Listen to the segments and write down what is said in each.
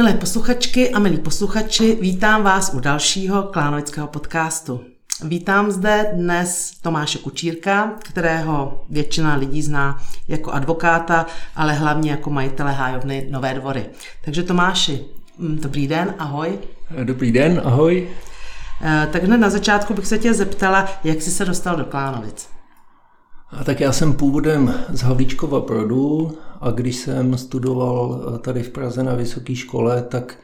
Milé posluchačky a milí posluchači, vítám vás u dalšího klánovického podcastu. Vítám zde dnes Tomáše Kučírka, kterého většina lidí zná jako advokáta, ale hlavně jako majitele hájovny Nové dvory. Takže Tomáši, mm, dobrý den, ahoj. Dobrý den, ahoj. Eh, tak hned na začátku bych se tě zeptala, jak jsi se dostal do Klánovic. A tak já jsem původem z Havlíčkova Brodu a když jsem studoval eh, tady v Praze na vysoké škole, tak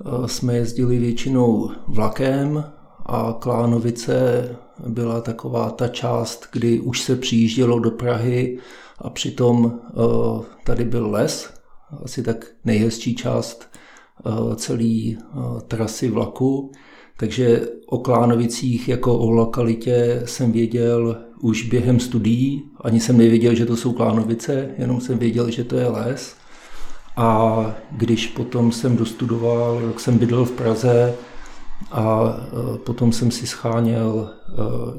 eh, jsme jezdili většinou vlakem a Klánovice byla taková ta část, kdy už se přijíždělo do Prahy a přitom eh, tady byl les, asi tak nejhezčí část celé trasy vlaku. Takže o Klánovicích jako o lokalitě jsem věděl už během studií. Ani jsem nevěděl, že to jsou Klánovice, jenom jsem věděl, že to je les. A když potom jsem dostudoval, jak jsem bydlel v Praze a e, potom jsem si scháněl e,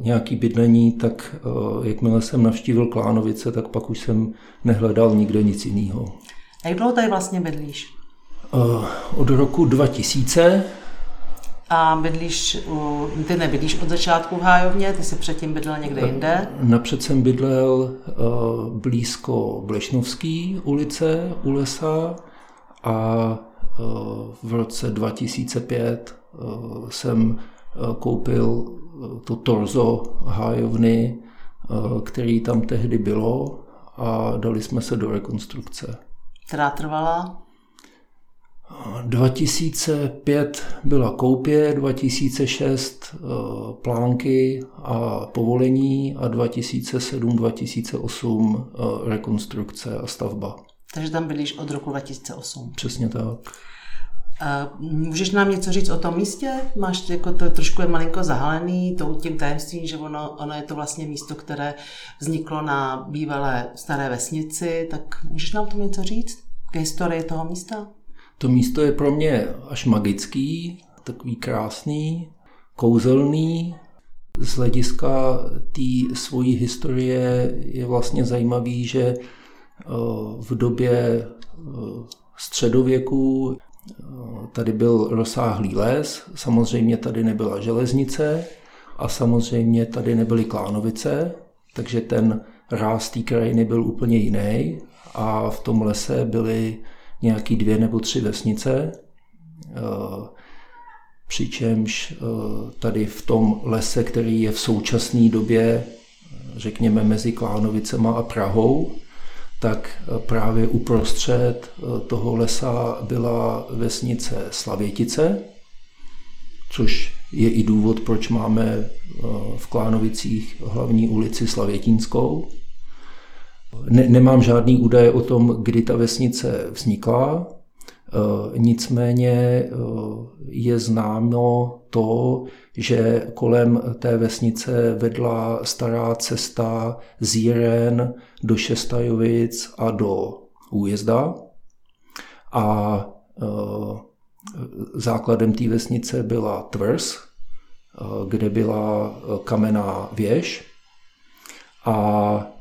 nějaký bydlení, tak e, jakmile jsem navštívil Klánovice, tak pak už jsem nehledal nikde nic jiného. Jak dlouho tady vlastně bydlíš? Od roku 2000 a bydlíš, ty nebydlíš od začátku v Hájovně, ty jsi předtím bydlel někde jinde? Napřed jsem bydlel eh, blízko Blešnovský ulice u lesa a eh, v roce 2005 eh, jsem koupil to torzo hájovny, který tam tehdy bylo a dali jsme se do rekonstrukce. Která trvala? 2005 byla koupě, 2006 eh, plánky a povolení a 2007-2008 eh, rekonstrukce a stavba. Takže tam byliš od roku 2008. Přesně tak. Eh, můžeš nám něco říct o tom místě? Máš jako to trošku je malinko zahalený tou tím tajemstvím, že ono, ono je to vlastně místo, které vzniklo na bývalé staré vesnici, tak můžeš nám tomu něco říct? K historii toho místa? To místo je pro mě až magický, takový krásný, kouzelný. Z hlediska té svojí historie je vlastně zajímavý, že eh, v době eh, středověku eh, tady byl rozsáhlý les, samozřejmě tady nebyla železnice a samozřejmě tady nebyly klánovice, takže ten ráz té krajiny byl úplně jiný a v tom lese byly nějaký dvě nebo tři vesnice, eh, přičemž eh, tady v tom lese, který je v současné době, řekněme, mezi Klánovicema a Prahou, tak eh, právě uprostřed toho lesa byla vesnice Slavětice, což je i důvod, proč máme v Klánovicích hlavní ulici Slavětínskou. Ne, nemám žádný údaje o tom, kdy ta vesnice vznikla, e, nicméně e, je známo to, že kolem té vesnice vedla stará cesta z Jiren do Šestajovic a do Újezda. A e, základem té vesnice byla tvrz, kde byla kamenná věž. A Eh,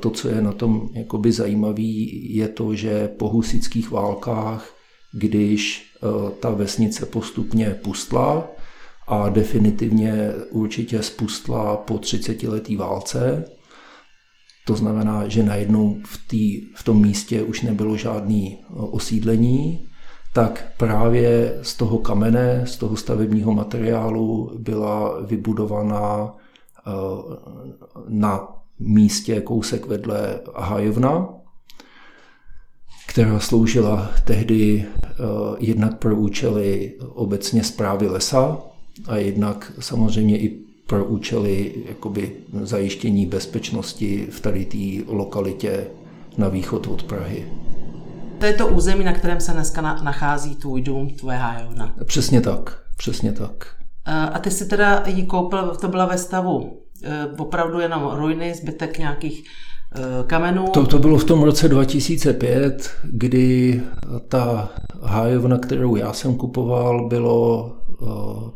to, co je na tom jakoby zajímavý, je to, že po husických válkách, když eh, ta vesnice postupně pustla a definitivně určitě spustla po 30 letý válce, to znamená, že najednou v, tý, v tom místě už nebylo žádné eh, osídlení, tak právě z toho kamene, z toho stavebního materiálu byla vybudovaná na místě kousek vedle Hajovna, která sloužila tehdy eh, jednak pro účely obecně zprávy lesa a jednak samozřejmě i pro účely jakoby zajištění bezpečnosti v tady té lokalitě na východ od Prahy. To je to území, na kterém se dneska nachází tvůj dům, tvoje hájovna. Přesně tak, přesně tak. Eh, a ty jsi teda ji koupil, to byla ve stavu opravdu jenom ruiny, zbytek nějakých eh, kamenů. To, to bylo v tom roce 2005, kdy ta hájovna, kterou já jsem kupoval, bylo eh,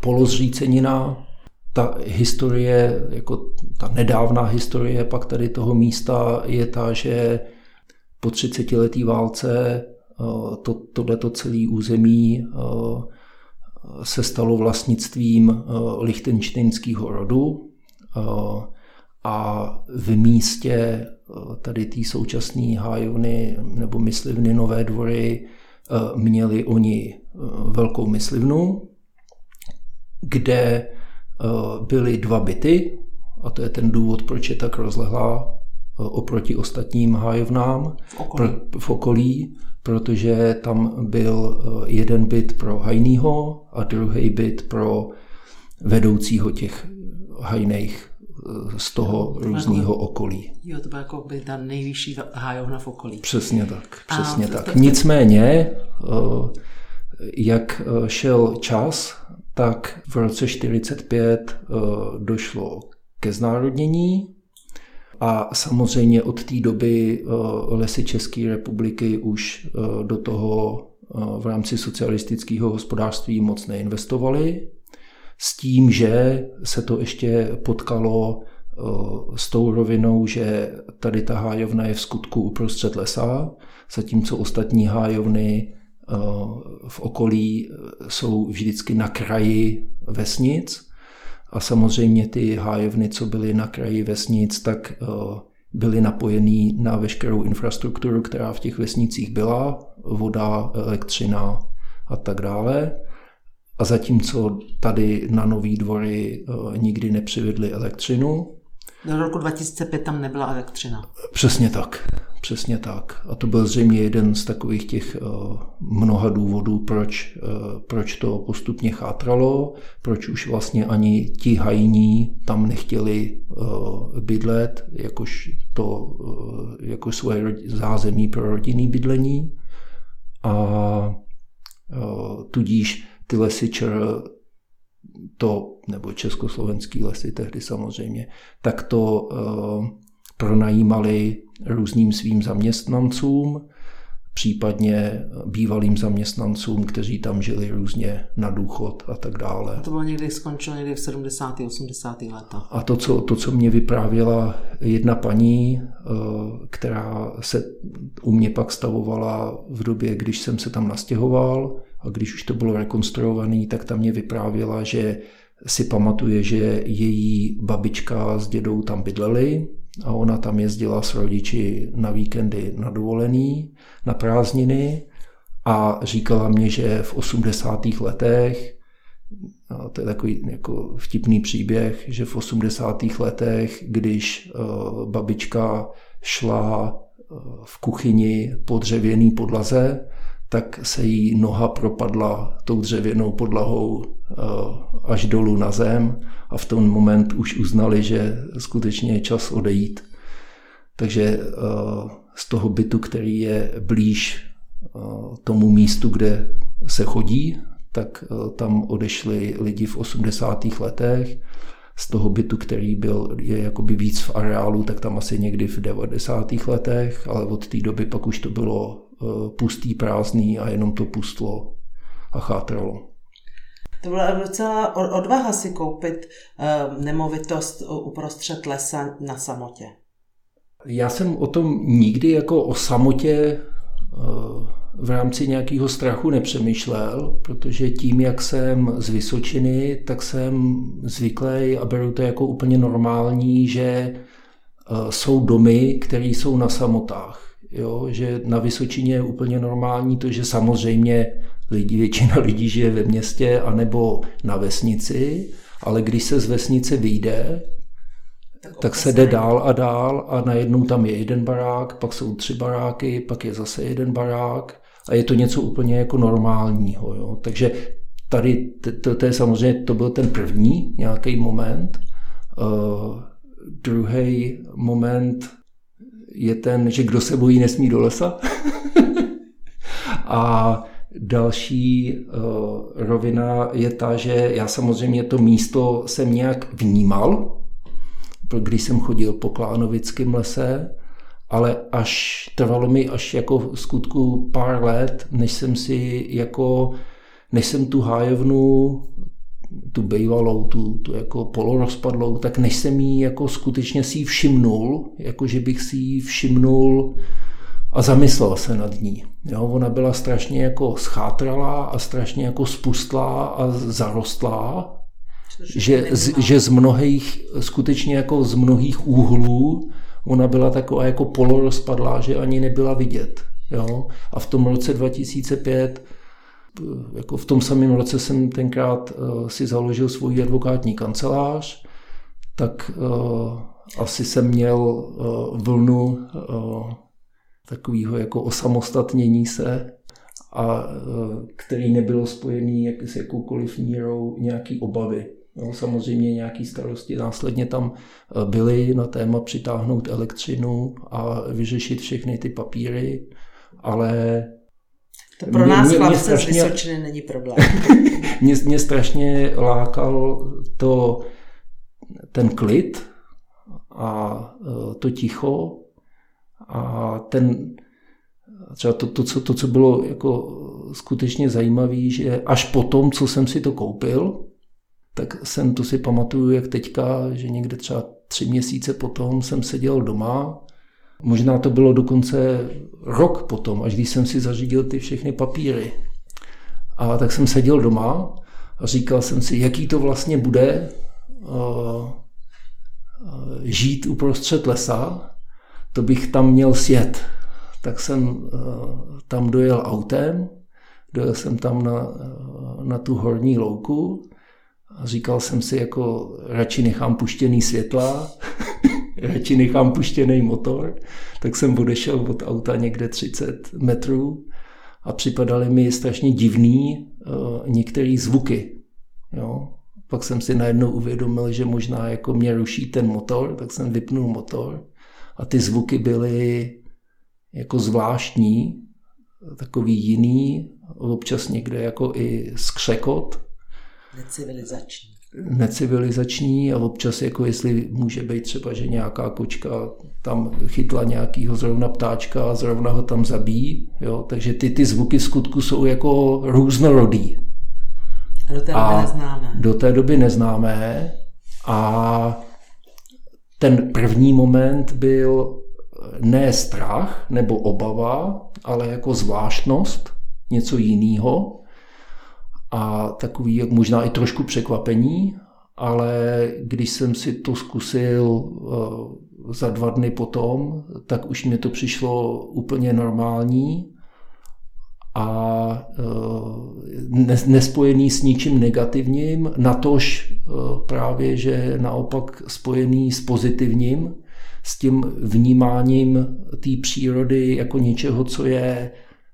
polozřícenina. Ta historie, jako ta nedávná historie pak tady toho místa je ta, že po 30 letý válce to, tohleto celé území se stalo vlastnictvím lichtenštejnského rodu a v místě tady té současné hájovny nebo myslivny Nové dvory měli oni velkou myslivnu, kde byly dva byty, a to je ten důvod, proč je tak rozlehlá oproti ostatním hájovnám v okolí, v okolí protože tam byl jeden byt pro hajnýho a druhý byt pro vedoucího těch hajných z toho různého okolí. Jo, to byla jako by ta nejvyšší hájovna v okolí. Přesně tak, přesně a, tak. To, to, Nicméně, eh, jak eh, šel čas, tak v roce 45 eh, došlo ke znárodnění a samozřejmě od té doby lesy České republiky už do toho v rámci socialistického hospodářství moc neinvestovaly s tím, že se to ještě potkalo eh, s tou rovinou, že tady ta hájovna je v skutku uprostřed lesa, zatímco ostatní hájovny eh, v okolí eh, jsou vždycky na kraji vesnic. A samozřejmě ty hájovny, co byly na kraji vesnic, tak byly napojený na veškerou infrastrukturu, která v těch vesnicích byla, voda, elektřina a tak dále. A zatímco tady na Nový dvory eh, nikdy nepřivedli elektřinu. Do roku 2005 tam nebyla elektřina. Přesně tak. Přesně tak. A to byl zřejmě jeden z takových těch eh, mnoha důvodů, proč, eh, proč to postupně chátralo, proč už vlastně ani ti hajní tam nechtěli bydlet, jakož, to, jako svoje zázemí pro rodinný bydlení. A tudíž ty lesy ČR, to, nebo československý lesy tehdy samozřejmě, tak to uh, pronajímali různým svým zaměstnancům, případně bývalým zaměstnancům, kteří tam žili různě na důchod a tak dále. A to bylo někdy skončilo někdy v 70. 80. letech. A to co, to, co mě vyprávěla jedna paní, eh, která se u mě pak stavovala v době, když jsem se tam nastěhoval, a když už to bylo rekonstruované, tak tam mě vyprávěla, že si pamatuje, že její babička s dědou tam bydleli a ona tam jezdila s rodiči na víkendy na dovolený, na prázdniny a říkala mě, že v 80. letech, a to je takový jako vtipný příběh, že v 80. letech, když uh, babička šla uh, v kuchyni po dřevěný podlaze, tak se jí noha propadla tou dřevěnou podlahou eh, až dolů na zem a v tom moment už uznali, že skutečně je čas odejít. Takže eh, z toho bytu, který je blíž eh, tomu místu, kde se chodí, tak tam odešli lidi v 80. letech. Z toho bytu, který byl, je jakoby víc v areálu, tak tam asi někdy v 90. letech, ale od té doby pak už to bylo pustý, prázdný a jenom to pustlo a chátralo. To byla docela odvaha si koupit uh, nemovitost uprostřed lesa na samotě. Já jsem o tom nikdy jako o samotě uh, v rámci nějakého strachu nepřemýšlel, protože tím, jak jsem z Vysočiny, tak jsem zvyklý a beru to jako úplně normální, že jsou domy, které jsou na samotách jo, že na Vysočině je úplně normální to, že samozřejmě lidi, většina lidí žije ve městě anebo na vesnici, ale když se z vesnice vyjde, tak, tak se jde dál a dál a najednou tam je jeden barák, pak jsou tři baráky, pak je zase jeden barák a je to něco úplně jako normálního. Jo. Takže tady to, to je samozřejmě, to byl ten první nějaký moment. Uh, druhý moment je ten, že kdo se bojí, nesmí do lesa. a další uh, rovina je ta, že já samozřejmě to místo jsem nějak vnímal, když jsem chodil po Klánovickém lese, ale až trvalo mi až jako v skutku pár let, než jsem si jako, než jsem tu hájovnu tu bejvalou, tu, tu jako polorozpadlou, tak než jsem jí jako skutečně si ji všimnul, jako že bych si ji všimnul a zamyslel se nad ní. Jo, ona byla strašně jako schátralá a strašně jako spustlá a zarostlá, že, z, že z mnohých, skutečně jako z mnohých úhlů ona byla taková jako polorozpadlá, že ani nebyla vidět. Jo? A v tom roce 2005, jako v tom samém roce jsem tenkrát uh, si založil svůj advokátní kancelář, tak uh, asi jsem měl vlnu takového jako osamostatnění se, a který nebylo spojený jak, s jakoukoliv mírou nějaký obavy. No, samozřejmě nějaké starosti následně tam byly na téma přitáhnout elektřinu a vyřešit všechny ty papíry, ale to pro nás mě, chlapce strašně, z Vysočiny není problém. mě, mě strašně lákal to, ten klid a e, to ticho a ten třeba to, to, co, to, co bylo jako skutečně zajímavé, že až po tom, co jsem si to koupil, tak jsem to si pamatuju, jak teďka, že někde třeba tři měsíce potom jsem seděl doma Možná to bylo dokonce rok potom, až když jsem si zařídil ty všechny papíry. A tak jsem seděl doma a říkal jsem si, jaký to vlastně bude uh, žít uprostřed lesa, to bych tam měl sjet. Tak jsem uh, tam dojel autem, dojel jsem tam na, na tu horní louku a říkal jsem si, jako radši nechám puštěný světla, radši nechám puštěný motor, tak jsem odešel od auta někde 30 metrů a připadaly mi strašně divný uh, některé zvuky. Jo? Pak jsem si najednou uvědomil, že možná jako mě ruší ten motor, tak jsem vypnul motor a ty zvuky byly jako zvláštní, takový jiný, občas někde jako i skřekot. Necivilizační necivilizační a občas jako jestli může být třeba, že nějaká kočka tam chytla nějakýho zrovna ptáčka a zrovna ho tam zabíjí. Jo? Takže ty, ty zvuky v skutku jsou jako různorodý. A do té doby a neznámé. Do té doby neznámé a ten první moment byl ne strach nebo obava, ale jako zvláštnost, něco jiného a takový možná i trošku překvapení, ale když jsem si to zkusil eh, za dva dny potom, tak už mi to přišlo úplně normální a eh, nespojený s ničím negativním, natož eh, právě, že naopak spojený s pozitivním, s tím vnímáním té přírody jako něčeho, co je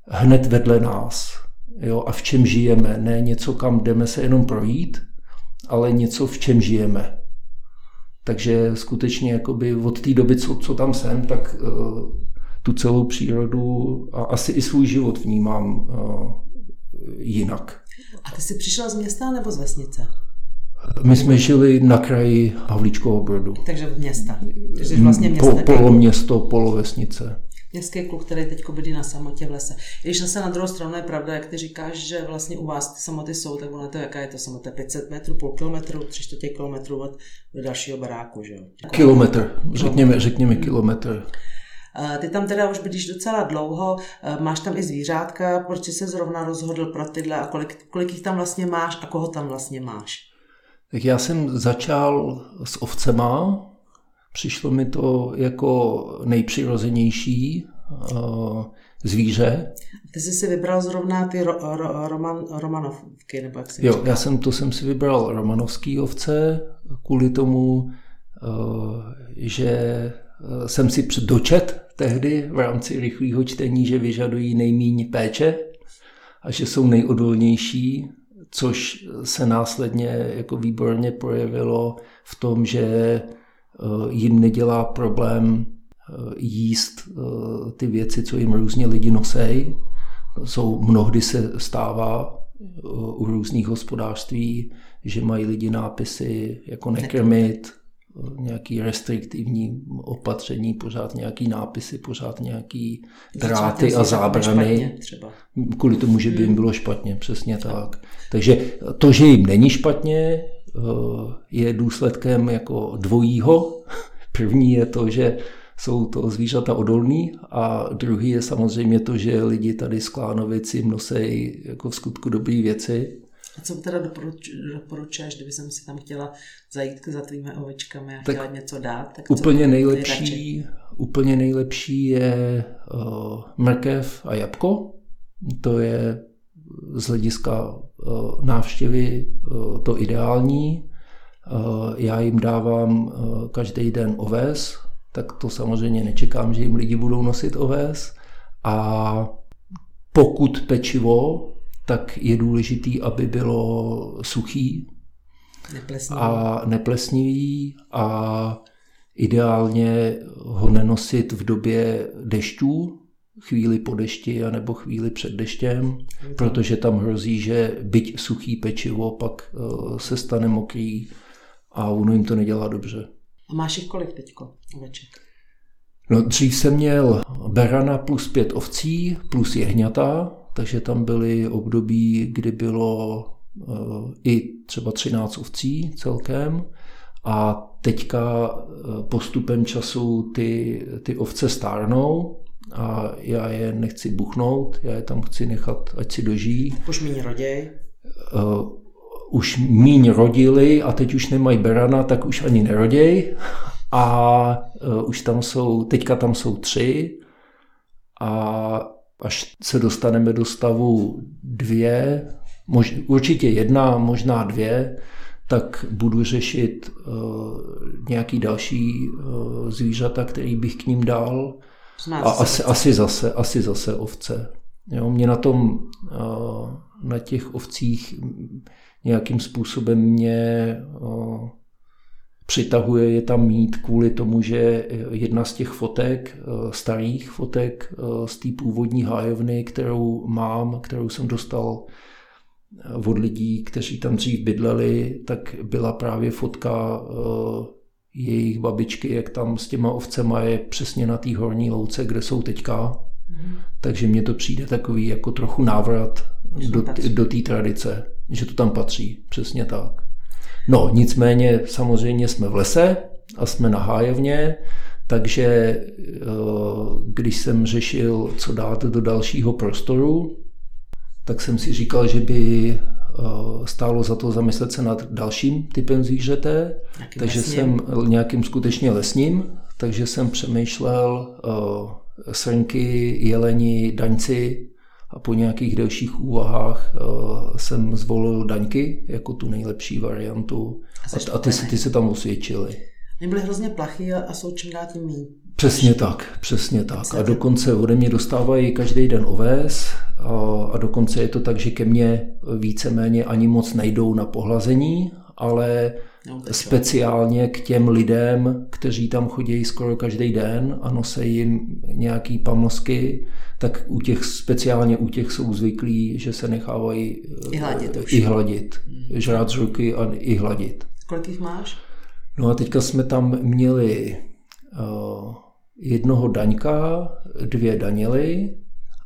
hned vedle nás jo, a v čem žijeme. Ne něco, kam jdeme se jenom projít, ale něco, v čem žijeme. Takže skutečně jakoby od té doby, co, co tam jsem, tak uh, tu celou přírodu a asi i svůj život vnímám uh, jinak. A ty jsi přišel z města nebo z vesnice? My jsme žili na kraji Havlíčkového Brodu. Takže v města. Takže vlastně města. Po, poloměsto, polovesnice městský kluk, který teď bydlí na samotě v lese. Když zase na druhou stranu je pravda, jak ty říkáš, že vlastně u vás ty samoty jsou, tak ono to, jaká je to samota, 500 metrů, půl kilometru, tři čtvrtě kilometrů od dalšího baráku, že jo? Kilometr, řekněme, řekněme kilometr. Ty tam teda už bydlíš docela dlouho, máš tam i zvířátka, proč jsi se zrovna rozhodl pro tyhle a kolik, kolik jich tam vlastně máš a koho tam vlastně máš? Tak já jsem začal s ovcema, Přišlo mi to jako nejpřirozenější uh, zvíře. Ty jsi si vybral zrovna ty ro, ro, roman, romanovky, nebo jak jsi Jo, říkal? já jsem, to jsem si vybral romanovský ovce kvůli tomu, uh, že uh, jsem si dočet tehdy v rámci rychlého čtení, že vyžadují nejméně péče a že jsou nejodolnější, což se následně jako výborně projevilo v tom, že Eh, jim nedělá problém eh, jíst eh, ty věci, co jim různě lidi nosej. Jsou, mnohdy se stává u různých hospodářství, že mají lidi nápisy jako nekrmit, nějaký restriktivní opatření, pořád nějaký nápisy, pořád nějaký dráty a zábrany. Kvůli tomu, že by jim hmm. bylo špatně, přesně tak. Takže to, že jim není špatně, je důsledkem jako dvojího. První je to, že jsou to zvířata odolný a druhý je samozřejmě to, že lidi tady z Klánovici nosí jako v skutku dobré věci. A co teda doporuč, doporučuješ, kdyby jsem si tam chtěla zajít za tvými ovečkami a tak chtěla něco dát? Tak úplně nejlepší, úplně nejlepší je uh, mrkev a jabko. To je z hlediska návštěvy uh, to ideální. Uh, já jim dávám každý den oves, tak to samozřejmě nečekám, že jim lidi budou nosit oves. A pokud pečivo, tak je důležitý, aby bylo suchý neplesnivý. a neplesnivý a ideálně ho nenosit v době dešťů, chvíli po dešti anebo chvíli před deštěm, protože tam hrozí, že byť suchý pečivo pak eh, se stane mokrý a ono jim to nedělá dobře. A máš jich kolik teďko oveček? No, dřív jsem měl berana plus pět ovcí plus jehňata, takže tam byly období, kdy bylo uh, i třeba 13 ovcí celkem. A teďka uh, postupem času ty, ty ovce stárnou a já je nechci buchnout, já je tam chci nechat, ať si dožijí. Už méně roděj? Uh, už míň rodili a teď už nemají berana, tak už ani neroděj. A uh, už tam jsou, teďka tam jsou tři a až se dostaneme do stavu dvě, mož, určitě jedna, možná dvě, tak budu řešit uh, nějaký další uh, zvířata, který bych k ním dal. A asi, asi, zase, asi zase ovce. Jo, mě na tom, uh, na těch ovcích nějakým způsobem mě uh, přitahuje je tam mít kvůli tomu, že jedna z těch fotek, eh, starých fotek eh, z té původní hájovny, kterou mám, kterou jsem dostal eh, od lidí, kteří tam dřív bydleli, tak byla právě fotka jejich babičky, jak tam s těma ovcema je přesně na té horní louce, kde jsou teďka. Mm. Takže mně to přijde takový jako trochu návrat do, do té tradice, že to tam patří, přesně tak. No, nicméně samozřejmě jsme v lese a jsme na hájevně, takže eh, když jsem řešil, co dát do dalšího prostoru, tak jsem si říkal, že by stálo za to zamyslet se nad dalším typem zvířete, Jakým takže lesním? jsem nějakým skutečně lesním, takže jsem přemýšlel uh, srnky, jeleni, daňci, a po nějakých delších úvahách uh, jsem zvolil daňky jako tu nejlepší variantu a, a ty, se, ty se tam osvědčily. Mě byly hrozně plachy a, a jsou čím dál tím méně. Přesně tak, přesně tak. A dokonce ode mě dostávají každý den oves a, a dokonce je to tak, že ke mně víceméně ani moc nejdou na pohlazení, ale no, speciálně k těm lidem, kteří tam chodí skoro každý den a nosí jim nějaký pamlsky, tak u těch, speciálně u těch jsou zvyklí, že se nechávají i hladit, i hladit hmm. žrát z ruky a i hladit. Kolik jich máš? No a teďka jsme tam měli uh, jednoho daňka, dvě daněly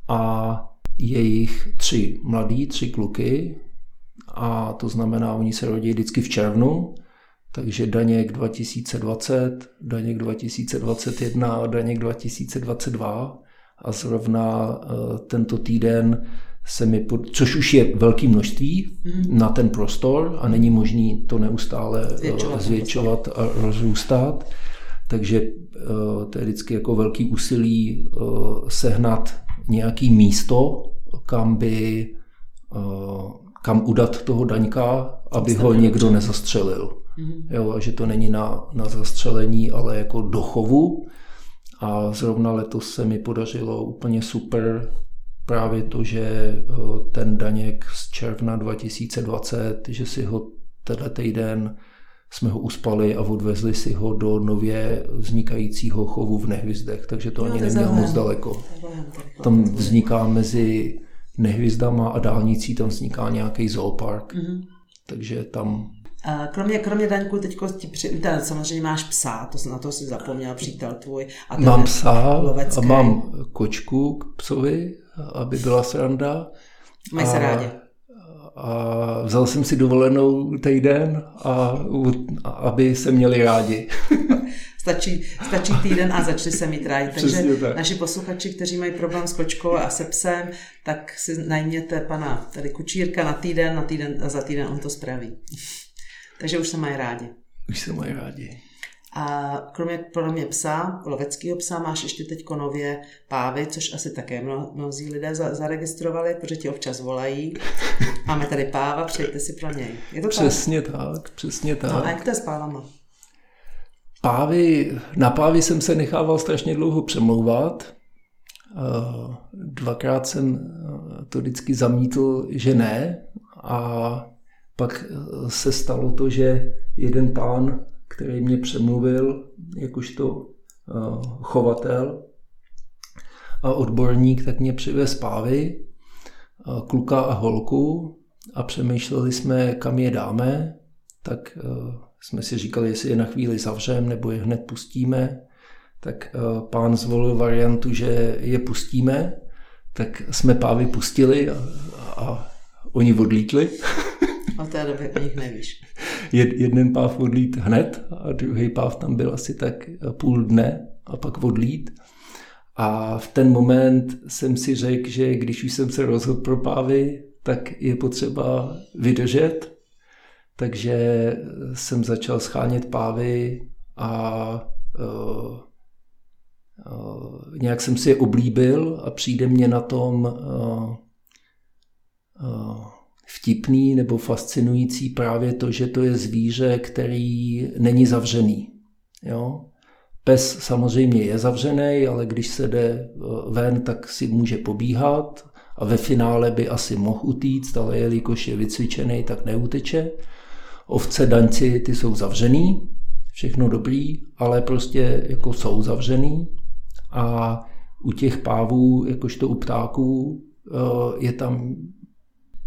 a jejich tři mladí, tři kluky, a to znamená, oni se rodí vždycky v červnu, takže Daněk 2020, Daněk 2021 a Daněk 2022 a zrovna uh, tento týden se mi, pod, což už je velké množství mm. na ten prostor a není možný to neustále eh, zvětšovat, zvětšovat a rozrůstat, takže to je vždycky jako velký úsilí uh, sehnat nějaký místo, kam by kam udat toho daňka, aby ho někdo nezastřelil. Mm-hmm. Jo, a že to není na, na zastřelení, ale jako do chovu. A zrovna letos se mi podařilo úplně super právě to, že eh, ten daněk z června 2020, že si ho tenhle týden jsme ho uspali a odvezli si ho do nově vznikajícího chovu v Nehvizdech, takže to no, ani nemělo moc daleko. Tam vzniká mezi nehvězdama a dálnicí tam vzniká nějaký zoopark. Mm-hmm. Takže tam Kromě, kromě Daňku, teď ti při, samozřejmě máš psa, to na to si zapomněl, přítel tvůj. A mám psa lovecké. a mám kočku k psovi, aby byla sranda. Mají se rádi. A vzal jsem si dovolenou týden, a, aby se měli rádi. Stačí, stačí týden a začali se mít rádi. Takže tak. naši posluchači, kteří mají problém s kočkou a se psem, tak si najměte pana tady kučírka na týden, na týden a za týden on to spraví. Takže už se mají rádi. Už se mají rádi. A kromě, kromě psa, loveckého psa, máš ještě teď nově pávy, což asi také mno, mnozí lidé za, zaregistrovali, protože ti občas volají. Máme tady páva, přejte si pro něj. Je to přesně tak? tak, přesně tak. No a jak to je s pávama? Pávy, na pávy jsem se nechával strašně dlouho přemlouvat. Eh, dvakrát jsem eh, to vždycky zamítl, že ne. A pak eh, se stalo to, že jeden pán který mě přemluvil jakožto eh, chovatel a odborník, tak mě přivez pávy, eh, kluka a holku a přemýšleli jsme, kam je dáme, tak eh, jsme si říkali, jestli je na chvíli zavřem nebo je hned pustíme. Tak pán zvolil variantu, že je pustíme, tak jsme pávy pustili a, a oni odlítli. A té době o nich nevíš. jeden páv odlít hned a druhý páv tam byl asi tak půl dne a pak odlít. A v ten moment jsem si řekl, že když už jsem se rozhodl pro pávy, tak je potřeba vydržet. Takže jsem začal schánět pávy a uh, uh, nějak jsem si je oblíbil a přijde mě na tom uh, uh, vtipný nebo fascinující právě to, že to je zvíře, který není zavřený. Jo? Pes samozřejmě je zavřený, ale když se jde eh, ven, tak si může pobíhat a ve finále by asi mohl utíct, ale jelikož je vycvičený, tak neuteče. Ovce, daňci, ty jsou zavřený, všechno dobrý, ale prostě jako jsou zavřený a u těch pávů, jakožto u ptáků, eh, je tam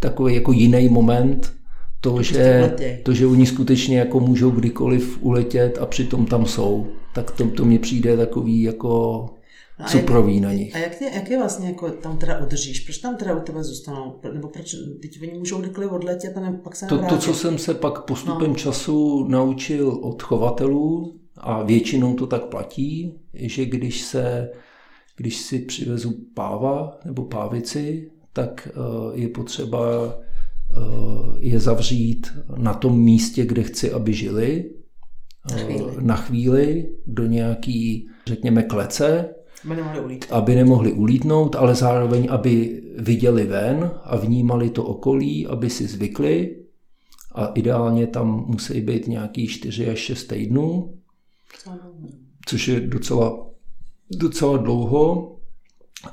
takový jako jiný moment, to, že, to, že oni skutečně jako můžou kdykoliv uletět a přitom tam jsou, tak to, to mně přijde takový jako no cukrový na nich. A jak, tě, jak je vlastně jako tam teda udržíš? Proč tam teda u tebe zůstanou? Nebo proč teď oni můžou kdykoliv odletět a ne, pak se to, to, co jsem se pak postupem no. času naučil od chovatelů a většinou to tak platí, že když se když si přivezu páva nebo pávici, tak eh, je potřeba eh, je zavřít na tom místě, kde chci, aby žili. Na chvíli. Eh, na chvíli do nějaký, řekněme, klece, aby nemohli, ulít. aby nemohli ulítnout, ale zároveň, aby viděli ven a vnímali to okolí, aby si zvykli. A ideálně tam musí být nějaký 4 až 6 týdnů, což je docela, docela dlouho.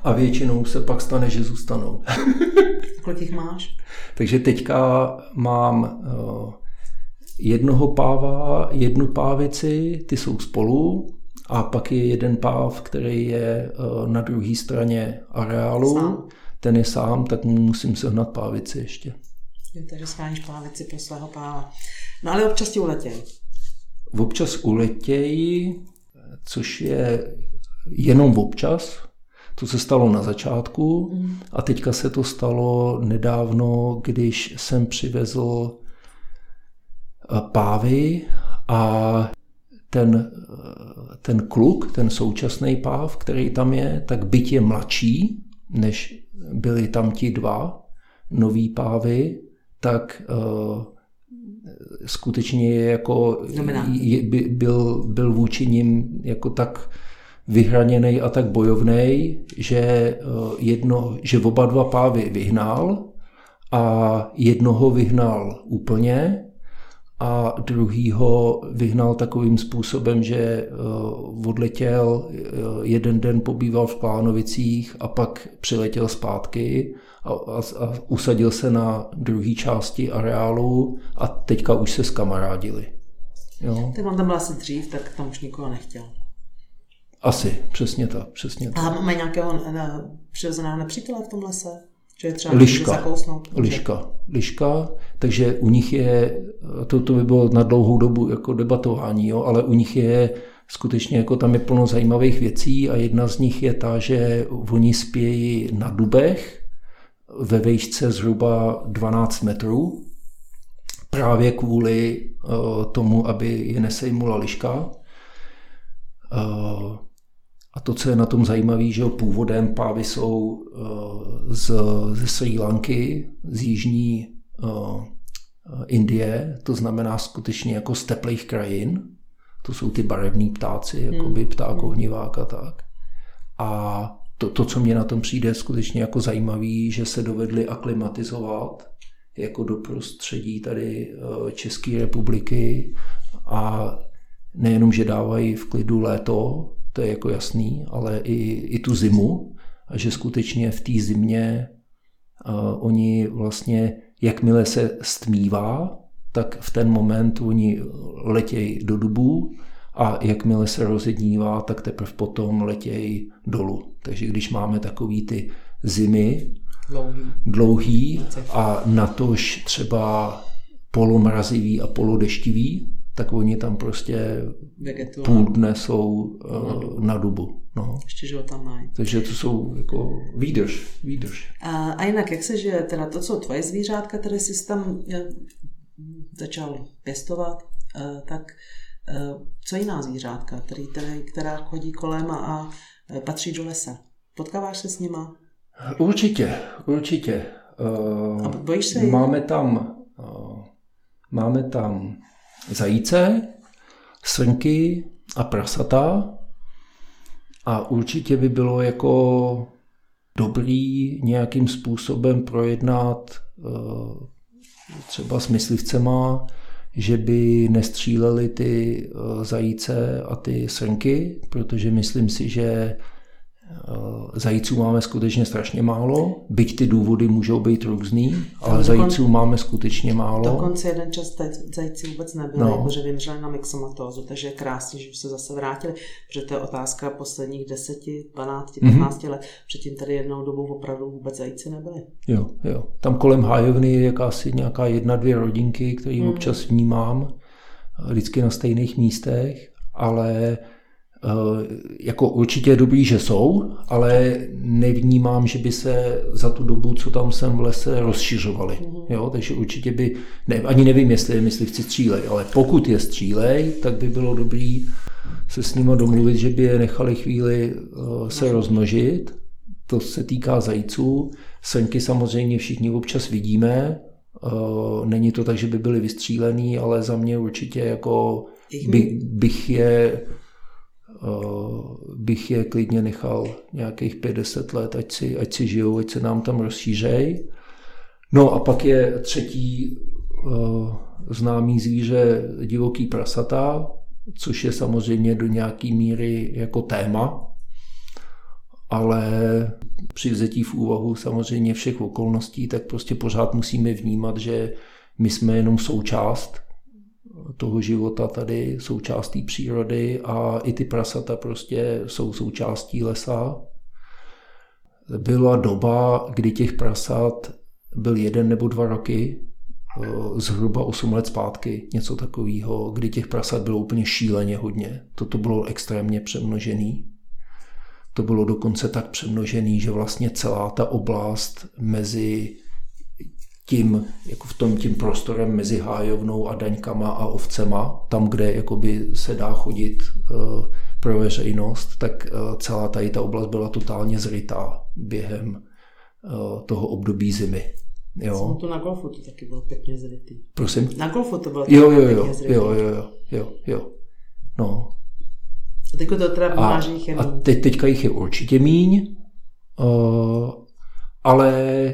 A většinou se pak stane, že zůstanou. Kolik jich máš? Takže teďka mám eh, jednoho páva, jednu pávici, ty jsou spolu, a pak je jeden páv, který je eh, na druhé straně areálu. Sám. Ten je sám, tak mu musím sehnat pávici ještě. Jo, takže scháníš pávici pro svého páva. No ale občas ti uletějí. Občas uletějí, což je jenom občas, to se stalo na začátku a teďka se to stalo nedávno, když jsem přivezl eh, pávy a ten, eh, ten kluk, ten současný páv, který tam je, tak byť je mladší, než byli tam ti dva noví pávy, tak uh, skutečně je jako je, by, byl, byl vůči ním jako tak vyhraněný a tak bojovný, že, eh, jedno, že oba dva pávy vyhnal a jednoho vyhnal úplně a druhýho vyhnal takovým způsobem, že eh, odletěl, eh, jeden den pobýval v Klánovicích a pak přiletěl zpátky a, a, a usadil se na druhé části areálu a teďka už se skamarádili. Jo? Tak on tam byl asi dřív, tak tam už nikoho nechtěl. Asi, přesně tak, přesně tak. A mají nějakého ne, přirozeného nepřítele v tom lese? Že je třeba liška, liška, liška, takže u nich je, to, to by bylo na dlouhou dobu jako debatování, jo, ale u nich je skutečně jako tam je plno zajímavých věcí a jedna z nich je ta, že oni spějí na dubech, ve výšce zhruba 12 metrů, právě kvůli uh, tomu, aby je nesejmula liška. Uh, a to, co je na tom zajímavé, že původem pávy jsou uh, z, ze Sri Lanky, z jižní uh, Indie, to znamená skutečně jako z teplých krajin. To jsou ty barevní ptáci, jako by hmm. pták ohnivák a tak. A to, to, co mě na tom přijde skutečně jako zajímavý, že se dovedli aklimatizovat jako do prostředí tady eh, České republiky a nejenom, že dávají v klidu léto, to je jako jasný, ale i, i tu zimu a že skutečně v té zimě uh, oni vlastně, jakmile se stmívá, tak v ten moment oni letějí do dubu a jakmile se rozednívá, tak teprve potom letějí dolů. Takže když máme takový ty zimy dlouhý, dlouhý a natož třeba polomrazivý a polodeštivý, tak oni tam prostě Vegetuál. půl dne jsou uh, na dubu. No. Ještě, že ho tam mají. Takže to jsou jako výdrž, výdrž. A, a jinak, jak se žije, teda to, co tvoje zvířátka, které jsi tam eh, začal pěstovat, uh, tak uh, co jiná zvířátka, který, který, která chodí kolem a, a patří do lesa? Potkáváš se s nima? Určitě, určitě. Uh, a bojíš se Máme tam, uh, máme tam zajíce, srnky a prasata. A určitě by bylo jako dobrý nějakým způsobem projednat uh, třeba s myslivcema, že by nestříleli ty zajíce a ty srnky, protože myslím si, že Eh, zajíců máme skutečně strašně málo, byť ty důvody můžou být různý, ale dokon, zajíců máme skutečně málo. Dokonce jeden čas zajíci vůbec nebyly, no. protože vymřeli na mixomatózu, takže je krásně, že už se zase vrátili, protože to je otázka posledních 10, 12, 15 mm-hmm. let. Předtím tady jednou dobu opravdu vůbec zajíci nebyly. Jo, jo. Tam kolem hájovny je jakási nějaká jedna, dvě rodinky, které mm. občas vnímám, vždycky na stejných místech, ale Eh, jako určitě dobrý, že jsou, ale nevnímám, že by se za tu dobu, co tam jsem v lese, rozšiřovali. Mm-hmm. Jo, takže určitě by, ne, ani nevím, jestli je myslivci střílej, ale pokud je střílej, tak by bylo dobrý se s nimi domluvit, že by je nechali chvíli uh, se rozmnožit. To se týká zajíců. Srnky samozřejmě všichni občas vidíme. Uh, není to tak, že by byly vystřílený, ale za mě určitě jako by, bych je Eh, bych je klidně nechal nějakých 50 let, ať si, ať si žijou, ať se nám tam rozšířej. No a pak je třetí uh, známý zvíře divoký prasata, což je samozřejmě do nějaké míry jako téma, ale při vzetí v úvahu samozřejmě všech okolností, tak prostě pořád musíme vnímat, že my jsme jenom součást toho života tady, součástí přírody a i ty prasata prostě jsou součástí lesa. Byla doba, kdy těch prasat byl jeden nebo dva roky, eh, zhruba 8 let zpátky, něco takového, kdy těch prasat bylo úplně šíleně hodně. Toto bylo extrémně přemnožený. To bylo dokonce tak přemnožený, že vlastně celá ta oblast mezi tím, jako v tom tím prostorem mezi hájovnou a daňkama a ovcema, tam, kde jakoby se dá chodit uh, pro veřejnost, tak uh, celá tady ta oblast byla totálně zrytá během uh, toho období zimy. Jo. Jsem to na golfu to taky bylo pěkně zrytý. Prosím? Na golfu to bylo jo, jo, jo, zrytý. Jo, jo, jo, jo, jo. No. A teď to teda a, jich je A teď, teďka jich je určitě míň, uh, ale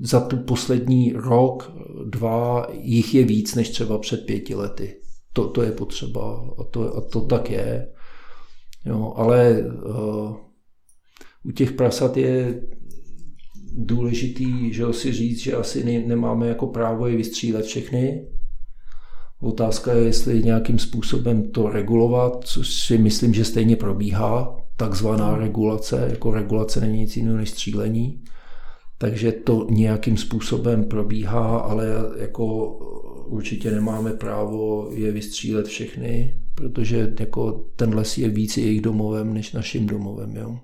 za tu poslední rok, dva, jich je víc než třeba před pěti lety. To, to je potřeba a to, a to tak je. Jo, ale uh, u těch prasat je důležitý, že si říct, že asi ne, nemáme jako právo je vystřílet všechny. Otázka je, jestli nějakým způsobem to regulovat, což si myslím, že stejně probíhá, takzvaná regulace, jako regulace není nic jiného než střílení takže to nějakým způsobem probíhá, ale jako určitě nemáme právo je vystřílet všechny, protože jako ten les je víc jejich domovem než naším domovem. Jo.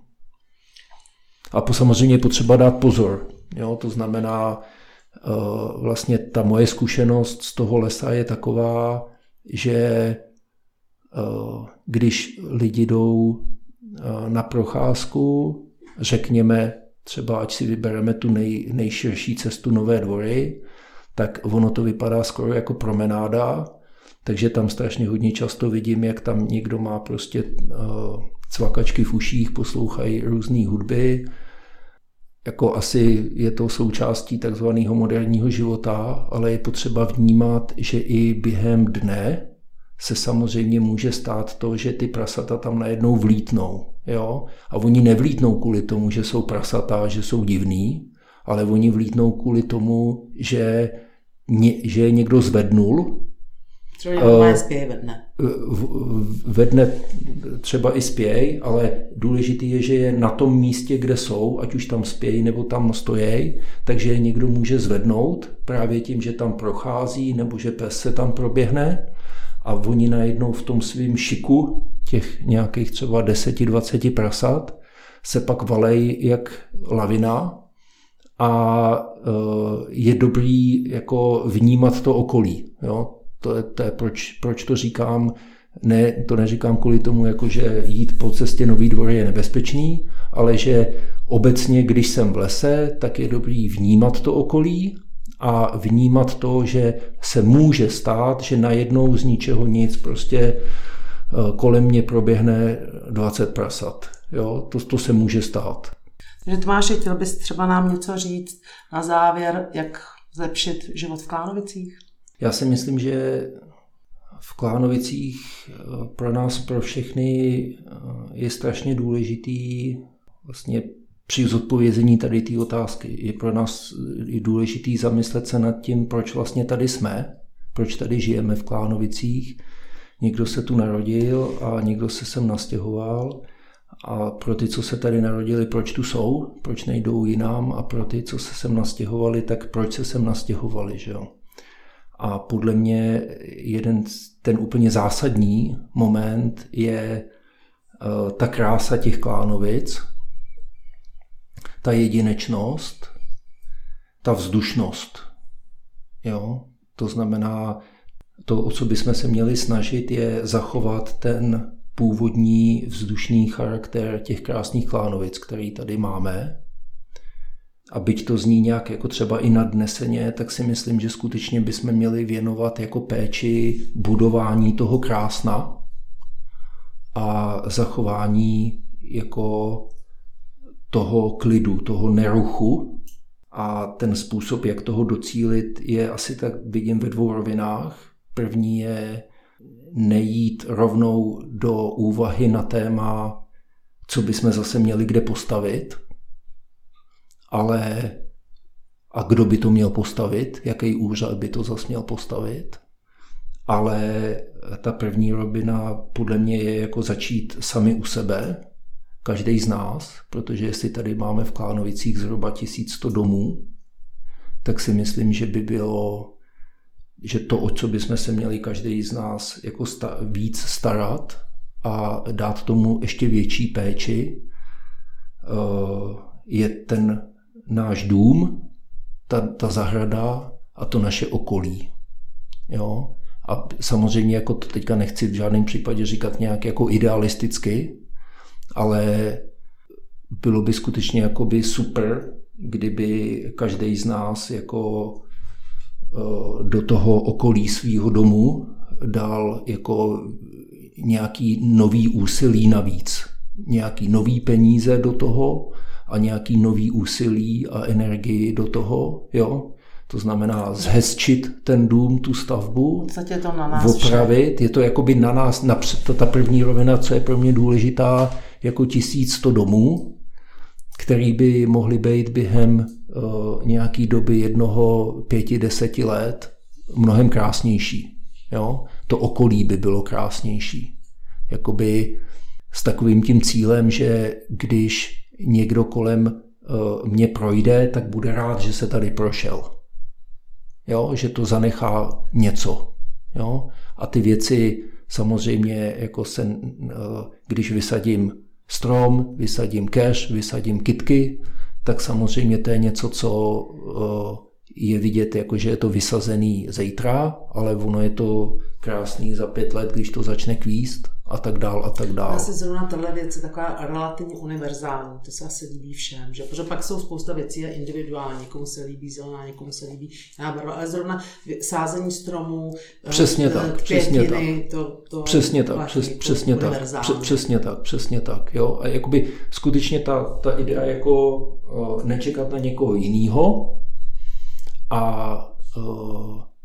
A po samozřejmě je potřeba dát pozor. Jo? To znamená, vlastně ta moje zkušenost z toho lesa je taková, že když lidi jdou na procházku, řekněme třeba, ať si vybereme tu nej, nejširší cestu Nové dvory, tak ono to vypadá skoro jako promenáda, takže tam strašně hodně často vidím, jak tam někdo má prostě uh, cvakačky v uších, poslouchají různé hudby. Jako asi je to součástí takzvaného moderního života, ale je potřeba vnímat, že i během dne se samozřejmě může stát to, že ty prasata tam najednou vlítnou. Jo? A oni nevlítnou kvůli tomu, že jsou prasata, že jsou divný, ale oni vlítnou kvůli tomu, že, ně, že je někdo zvednul. Třeba uh, spěj ve dne. Ve dne třeba i spěj, ale důležitý je, že je na tom místě, kde jsou, ať už tam spějí nebo tam stojí, takže je někdo může zvednout právě tím, že tam prochází nebo že pes se tam proběhne a oni najednou v tom svém šiku těch nějakých třeba 10-20 prasat se pak valej jak lavina a e, je dobrý jako vnímat to okolí. Jo? To je, to je proč, proč to říkám. Ne, to neříkám kvůli tomu, jako že jít po cestě Nový dvor je nebezpečný, ale že obecně, když jsem v lese, tak je dobrý vnímat to okolí a vnímat to, že se může stát, že najednou z ničeho nic prostě eh, kolem mě proběhne 20 prasat. Jo, to, to se může stát. Takže Tomáši, chtěl bys třeba nám něco říct na závěr, jak zlepšit život v Klánovicích? Já si myslím, že v Klánovicích eh, pro nás, pro všechny eh, je strašně důležitý vlastně při zodpovězení tady té otázky je pro nás i důležitý zamyslet se nad tím, proč vlastně tady jsme, proč tady žijeme v Klánovicích. Někdo se tu narodil a někdo se sem nastěhoval. A pro ty, co se tady narodili, proč tu jsou, proč nejdou jinam a pro ty, co se sem nastěhovali, tak proč se sem nastěhovali, že jo. A podle mě jeden ten úplně zásadní moment je uh, ta krása těch Klánovic, ta jedinečnost, ta vzdušnost. Jo? To znamená, to, o co bychom se měli snažit, je zachovat ten původní vzdušný charakter těch krásných klánovic, který tady máme. A byť to zní nějak jako třeba i nadneseně, tak si myslím, že skutečně bychom měli věnovat jako péči budování toho krásna a zachování jako toho klidu, toho neruchu. A ten způsob, jak toho docílit, je asi tak vidím ve dvou rovinách. První je nejít rovnou do úvahy na téma, co bychom zase měli kde postavit, ale a kdo by to měl postavit, jaký úřad by to zase měl postavit. Ale ta první rovina podle mě je jako začít sami u sebe, každý z nás, protože jestli tady máme v Klánovicích zhruba 1100 domů, tak si myslím, že by bylo, že to, o co bychom se měli každý z nás jako sta- víc starat a dát tomu ještě větší péči, eh, je ten náš dům, ta, ta zahrada a to naše okolí. Jo? A samozřejmě jako to teďka nechci v žádném případě říkat nějak jako idealisticky, ale bylo by skutečně jakoby super, kdyby každý z nás jako eh, do toho okolí svého domu dal jako nějaký nový úsilí navíc. Nějaký nový peníze do toho a nějaký nový úsilí a energii do toho, jo. To znamená zhezčit ten dům, tu stavbu, v to na nás opravit. Je to jakoby na nás, ta první rovina, co je pro mě důležitá, jako 1100 domů, který by mohly být během uh, nějaký doby jednoho, pěti, deseti let mnohem krásnější. Jo? To okolí by bylo krásnější. Jakoby s takovým tím cílem, že když někdo kolem uh, mě projde, tak bude rád, že se tady prošel. Jo? Že to zanechá něco. Jo? A ty věci samozřejmě, jako se, uh, když vysadím strom, vysadím cash, vysadím kitky, tak samozřejmě to je něco, co je vidět, jako že je to vysazený zítra, ale ono je to krásný za pět let, když to začne kvíst a tak dál a tak dál. Asi zrovna tahle věc je taková relativně univerzální, to se asi líbí všem, že? protože pak jsou spousta věcí a individuální, někomu se líbí zelená, někomu se líbí jiná barva, ale zrovna sázení stromů, eh, přesně tak, přesně tak. To, to přesně tak, přes, přesně tak, přes, přesně tak, přesně tak, jo. A jakoby skutečně ta, ta idea jako uh, nečekat na někoho jiného a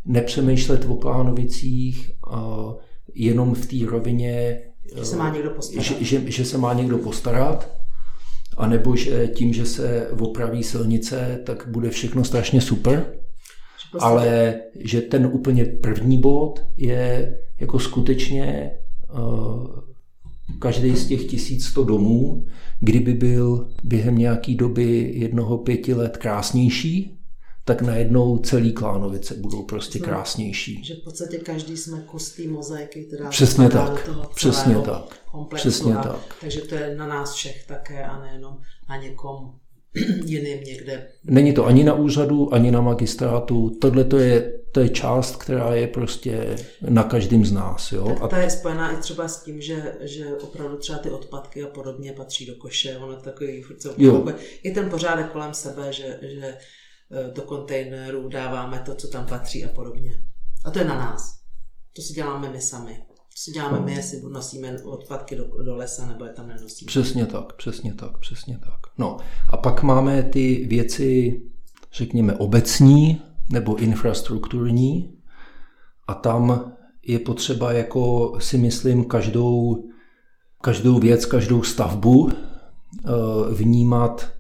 nepřemýšlet o Klánovicích jenom v té rovině, že se má někdo postarat. Že, že, že se má někdo postarat, anebo že tím, že se opraví silnice, tak bude všechno strašně super. Ale že ten úplně první bod je jako skutečně uh, každý z těch 1100 domů, kdyby byl během nějaké doby jednoho pěti let krásnější, tak najednou celý Klánovice budou prostě no, krásnější. Že v podstatě každý jsme kus té mozaiky, která přesně tak, do toho přesně tak, komplexu. Přesně a, tak. Takže to je na nás všech také a nejenom na někom jiným někde. Není to ani na úřadu, ani na magistrátu. Tohle to je, to je část, která je prostě na každém z nás. Jo? Tak ta je spojená i třeba s tím, že, že opravdu třeba ty odpadky a podobně patří do koše. Ono takový furt I ten pořádek kolem sebe, že, že do kontejnerů dáváme to, co tam patří a podobně. A to je na nás. To si děláme my sami. To si děláme my, jestli nosíme odpadky do, do lesa, nebo je tam nenosíme. Přesně tak, přesně tak, přesně tak. No a pak máme ty věci, řekněme, obecní nebo infrastrukturní a tam je potřeba jako si myslím každou, každou věc, každou stavbu eh, vnímat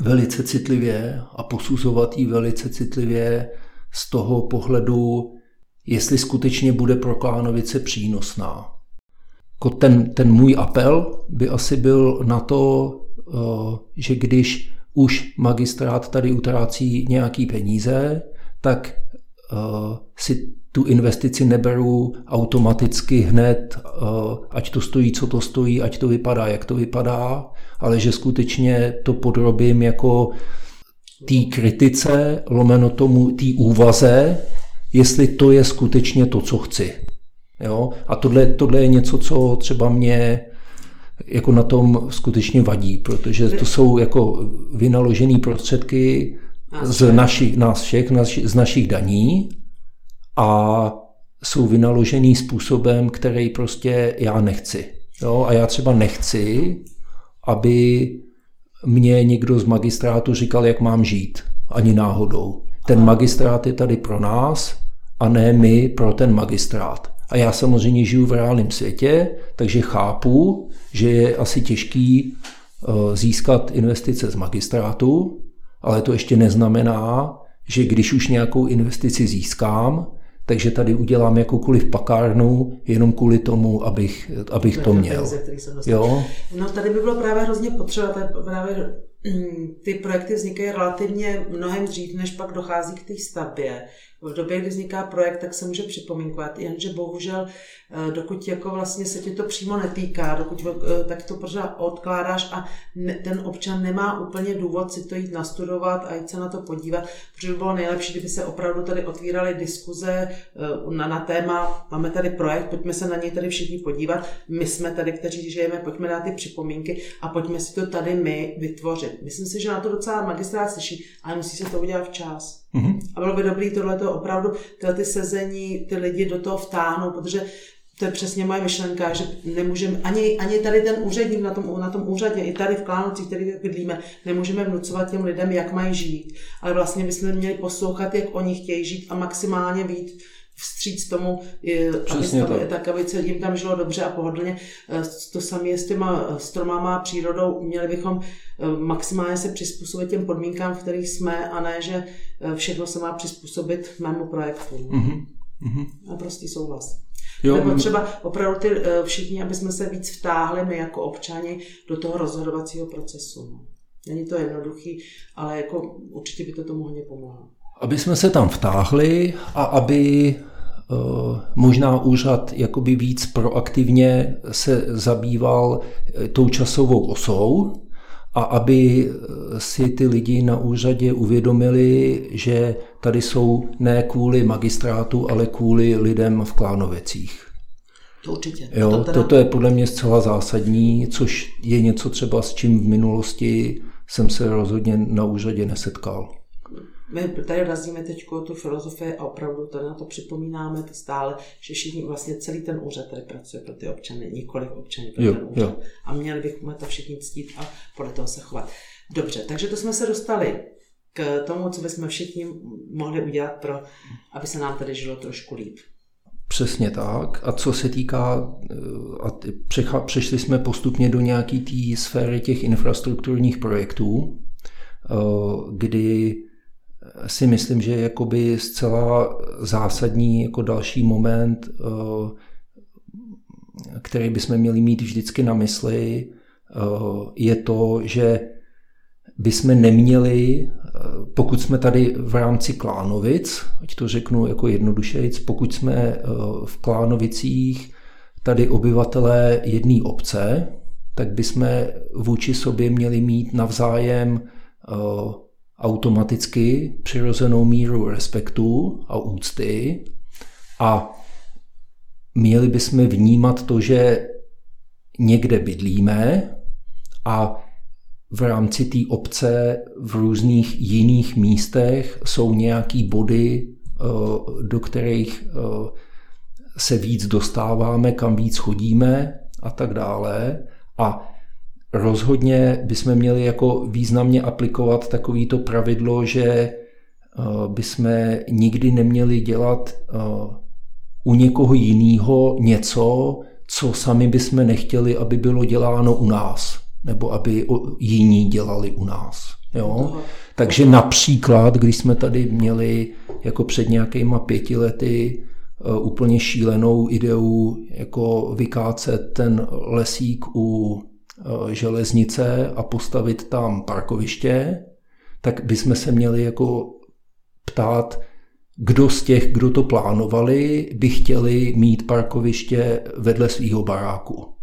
velice citlivě a posuzovat ji velice citlivě z toho pohledu, jestli skutečně bude pro Klánovice přínosná. Ten, ten můj apel by asi byl na to, eh, že když už magistrát tady utrácí nějaký peníze, tak eh, si tu investici neberu automaticky hned, eh, ať to stojí, co to stojí, ať to vypadá, jak to vypadá, ale že skutečně to podrobím jako té kritice, lomeno tomu té úvaze, jestli to je skutečně to, co chci. Jo? A tohle, tohle je něco, co třeba mě jako na tom skutečně vadí, protože to jsou jako vynaložené prostředky z našich, nás všech, z našich daní a jsou vynaložený způsobem, který prostě já nechci. Jo? A já třeba nechci, aby mě někdo z magistrátu říkal, jak mám žít. Ani náhodou. Ten magistrát je tady pro nás a ne my pro ten magistrát. A já samozřejmě žiju v reálném světě, takže chápu, že je asi těžký eh, získat investice z magistrátu, ale to ještě neznamená, že když už nějakou investici získám, takže tady udělám jakoukoliv pakárnu jenom kvůli tomu, abych, abych to měl. jo? No tady by bylo právě hrozně potřeba, právě mm, ty projekty vznikají relativně mnohem dřív, než pak dochází k té stavbě v době, kdy vzniká projekt, tak se může připomínkovat, jenže bohužel, eh, dokud jako vlastně se tě to přímo netýká, dokud eh, tak to pořád odkládáš a ten občan nemá úplně důvod si to jít nastudovat a jít se na to podívat, protože by bylo nejlepší, kdyby se opravdu tady otvíraly diskuze eh, na, na téma, máme tady projekt, pojďme se na něj tady všichni podívat, my jsme tady, kteří žijeme, pojďme dát ty připomínky a pojďme si to tady my vytvořit. Myslím si, že na to docela magistrát slyší, ale musí se to udělat včas. Mm-hmm. A bylo by dobré tohleto opravdu, tyhle ty sezení, ty lidi do toho vtáhnout, protože to je přesně moje myšlenka, že nemůžeme, ani, ani tady ten úředník na tom, na tom úřadě, i tady v Klánocích, který bydlíme, nemůžeme vnucovat těm lidem, jak mají žít, ale vlastně bychom měli poslouchat, jak oni chtějí žít a maximálně být vstříc tomu, aby, aby, tak, aby se jim tam žilo dobře a pohodlně. Eh, to samé je s těma stromama a přírodou. Měli bychom eh, maximálně se přizpůsobit těm podmínkám, v kterých jsme, a ne, že všechno se má přizpůsobit mému projektu. Mm-hmm. A prostý souhlas. Jo, Nebo třeba opravdu ty všichni, aby jsme se víc vtáhli my jako občani do toho rozhodovacího procesu. No. Není to jednoduchý, ale jako určitě by to tomu hodně pomohlo aby jsme se tam vtáhli a aby možná úřad jakoby víc proaktivně se zabýval tou časovou osou, a aby si ty lidi na úřadě uvědomili, že tady jsou ne kvůli magistrátu, ale kvůli lidem v Klánovecích. To určitě. Jo, to teda... Toto je podle mě zcela zásadní, což je něco třeba s čím v minulosti jsem se rozhodně na úřadě nesetkal. My tady razíme teď tu filozofii a opravdu tady na to připomínáme to stále, že všichni, vlastně celý ten úřad tady pracuje pro ty občany, nikoli občany pro jo, ten úřad. Jo. A měli bychom to všichni ctít a podle toho se chovat. Dobře, takže to jsme se dostali k tomu, co bychom všichni mohli udělat pro, aby se nám tady žilo trošku líp. Přesně tak. A co se týká, a přešli jsme postupně do nějaké té sféry těch infrastrukturních projektů, kdy si myslím, že je jakoby zcela zásadní jako další moment, který bychom měli mít vždycky na mysli, je to, že bychom neměli, pokud jsme tady v rámci Klánovic, ať to řeknu jako jednodušejc, pokud jsme eh, v Klánovicích tady obyvatelé jedné obce, tak bychom vůči sobě měli mít navzájem eh, automaticky přirozenou míru respektu a úcty a měli bychom vnímat to, že někde bydlíme a v rámci té obce v různých jiných místech jsou nějaký body, eh, do kterých eh, se víc dostáváme, kam víc chodíme a tak dále. A rozhodně bychom měli jako významně aplikovat takovýto pravidlo, že eh, bychom nikdy neměli dělat u někoho jiného něco, co sami bychom nechtěli, aby bylo děláno u nás nebo aby jiní dělali u nás. Jo? Takže například, když jsme tady měli jako před nějakýma pěti lety e, úplně šílenou ideu jako vykácet ten lesík u železnice a postavit tam parkoviště, tak bychom se měli jako ptát, kdo z těch, kdo to plánovali, by chtěli mít parkoviště vedle svého baráku.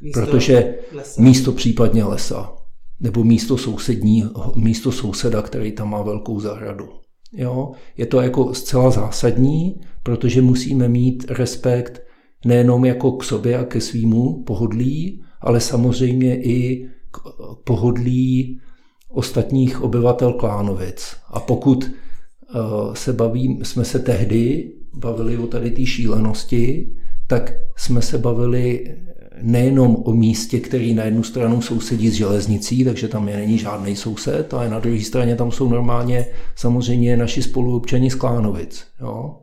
Místo protože lesa. místo případně lesa, nebo místo sousední, místo souseda, který tam má velkou zahradu. Jo? Je to jako zcela zásadní, protože musíme mít respekt nejenom jako k sobě a ke svýmu pohodlí, ale samozřejmě i k pohodlí ostatních obyvatel Klánovic. A pokud eh, se baví, jsme se tehdy bavili o tady té šílenosti, tak jsme se bavili nejenom o místě, který na jednu stranu sousedí s železnicí, takže tam je není žádný soused, ale na druhé straně tam jsou normálně samozřejmě naši spoluobčani z Klánovic. Jo?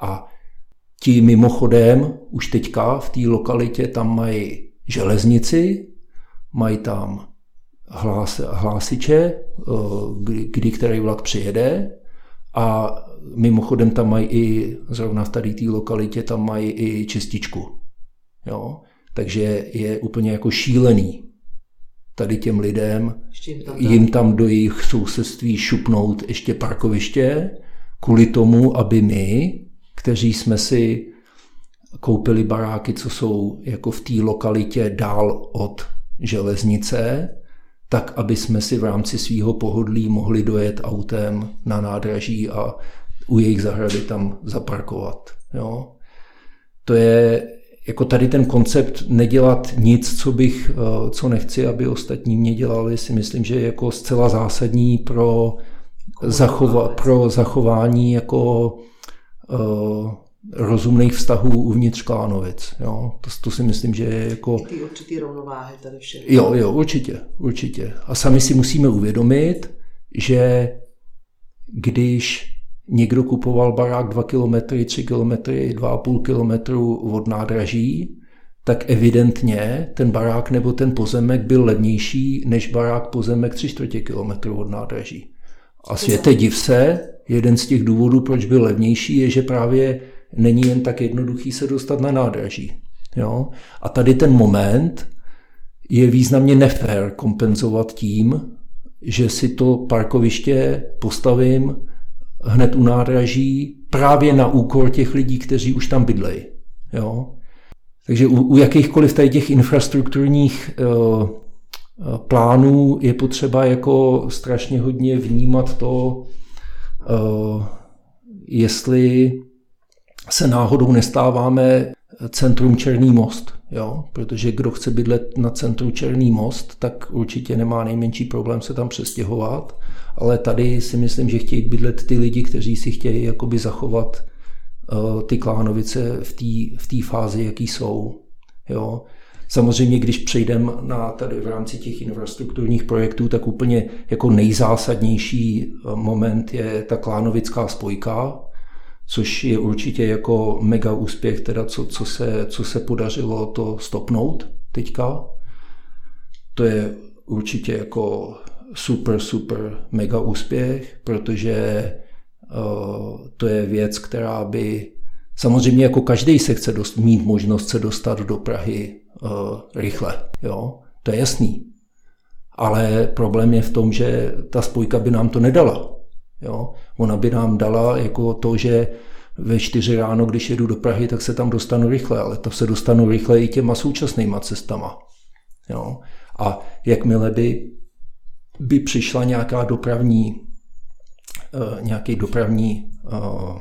A ti mimochodem už teďka v té lokalitě tam mají železnici, mají tam hlás, hlásiče, eh, kdy, kdy který vlak přijede a mimochodem tam mají i, zrovna v tady té lokalitě, tam mají i čističku. Jo? Takže je úplně jako šílený tady těm lidem, jim tam do jejich sousedství šupnout ještě parkoviště, kvůli tomu, aby my, kteří jsme si koupili baráky, co jsou jako v té lokalitě dál od železnice, tak aby jsme si v rámci svého pohodlí mohli dojet autem na nádraží a u jejich zahrady tam zaparkovat. Jo? To je jako tady ten koncept nedělat nic, co bych, eh, co nechci, aby ostatní mě dělali, si myslím, že je jako zcela zásadní pro, zachova, pro zachování jako uh, rozumných vztahů uvnitř Klánovic. Jo? To, to si myslím, že je jako... Ty určitý rovnováhy tady všem. Jo, jo, určitě, určitě. A sami si musíme uvědomit, že když někdo kupoval barák 2 km, 3 km, 2,5 km od nádraží, tak evidentně ten barák nebo ten pozemek byl levnější než barák pozemek 3 čtvrtě kilometru od nádraží. A světe div se, jeden z těch důvodů, proč byl levnější, je, že právě není jen tak jednoduchý se dostat na nádraží. Jo? A tady ten moment je významně nefér kompenzovat tím, že si to parkoviště postavím hned u nádraží právě na úkor těch lidí, kteří už tam bydlejí. Jo? Takže u, u jakýchkoliv tady těch infrastrukturních uh, plánů je potřeba jako strašně hodně vnímat to, uh, jestli se náhodou nestáváme centrum Černý most, jo? protože kdo chce bydlet na centru Černý most, tak určitě nemá nejmenší problém se tam přestěhovat, ale tady si myslím, že chtějí bydlet ty lidi, kteří si chtějí jakoby zachovat uh, ty klánovice v té v tý fázi, jaký jsou. Jo? Samozřejmě, když přejdeme na tady v rámci těch infrastrukturních projektů, tak úplně jako nejzásadnější moment je ta klánovická spojka, což je určitě jako mega úspěch, teda co, co, se, co se podařilo to stopnout teďka. To je určitě jako super, super mega úspěch, protože uh, to je věc, která by samozřejmě jako každý se chce dost, mít možnost se dostat do Prahy uh, rychle, jo, to je jasný. Ale problém je v tom, že ta spojka by nám to nedala. Jo? Ona by nám dala jako to, že ve čtyři ráno, když jedu do Prahy, tak se tam dostanu rychle, ale to se dostanu rychle i těma současnýma cestama. Jo? A jakmile by, by přišla nějaká dopravní, uh, nějaký dopravní uh,